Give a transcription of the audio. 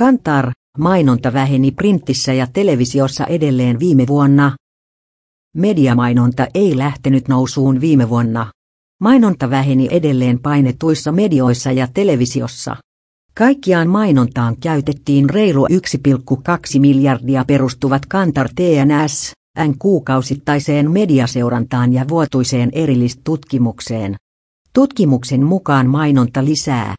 Kantar, mainonta väheni printtissä ja televisiossa edelleen viime vuonna. Mediamainonta ei lähtenyt nousuun viime vuonna. Mainonta väheni edelleen painetuissa medioissa ja televisiossa. Kaikkiaan mainontaan käytettiin reilu 1,2 miljardia perustuvat Kantar TNS, N kuukausittaiseen mediaseurantaan ja vuotuiseen erillistutkimukseen. Tutkimuksen mukaan mainonta lisää